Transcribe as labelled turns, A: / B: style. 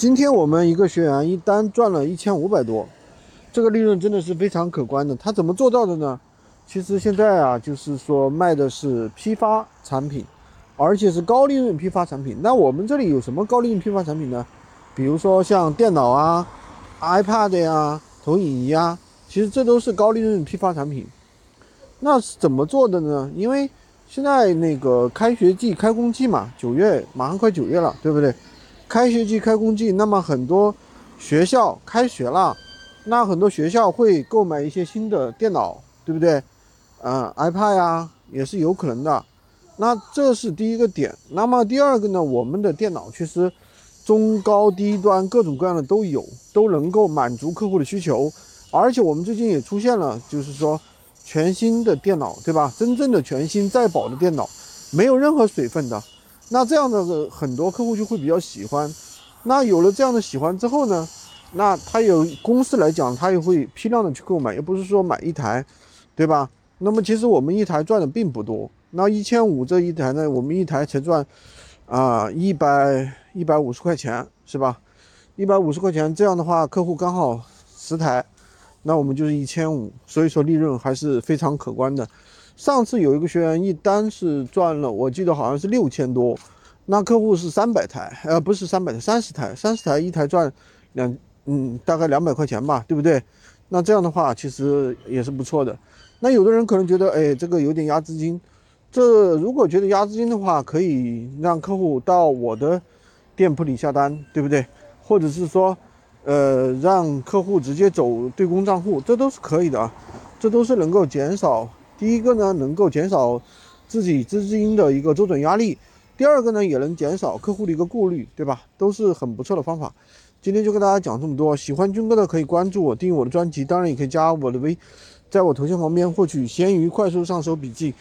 A: 今天我们一个学员一单赚了一千五百多，这个利润真的是非常可观的。他怎么做到的呢？其实现在啊，就是说卖的是批发产品，而且是高利润批发产品。那我们这里有什么高利润批发产品呢？比如说像电脑啊、iPad 呀、投影仪啊，其实这都是高利润批发产品。那是怎么做的呢？因为现在那个开学季、开工季嘛，九月马上快九月了，对不对？开学季、开工季，那么很多学校开学了，那很多学校会购买一些新的电脑，对不对？嗯，iPad 呀，也是有可能的。那这是第一个点。那么第二个呢？我们的电脑其实中高低端各种各样的都有，都能够满足客户的需求。而且我们最近也出现了，就是说全新的电脑，对吧？真正的全新在保的电脑，没有任何水分的。那这样的很多客户就会比较喜欢，那有了这样的喜欢之后呢，那他有公司来讲，他也会批量的去购买，也不是说买一台，对吧？那么其实我们一台赚的并不多，那一千五这一台呢，我们一台才赚啊一百一百五十块钱，是吧？一百五十块钱，这样的话客户刚好十台，那我们就是一千五，所以说利润还是非常可观的。上次有一个学员一单是赚了，我记得好像是六千多，那客户是三百台，呃，不是三百台，三十台，三十台一台赚两，嗯，大概两百块钱吧，对不对？那这样的话其实也是不错的。那有的人可能觉得，哎，这个有点压资金，这如果觉得压资金的话，可以让客户到我的店铺里下单，对不对？或者是说，呃，让客户直接走对公账户，这都是可以的啊，这都是能够减少。第一个呢，能够减少自己资金的一个周转压力；第二个呢，也能减少客户的一个顾虑，对吧？都是很不错的方法。今天就跟大家讲这么多，喜欢军哥的可以关注我，订阅我的专辑，当然也可以加我的微，在我头像旁边获取闲鱼快速上手笔记。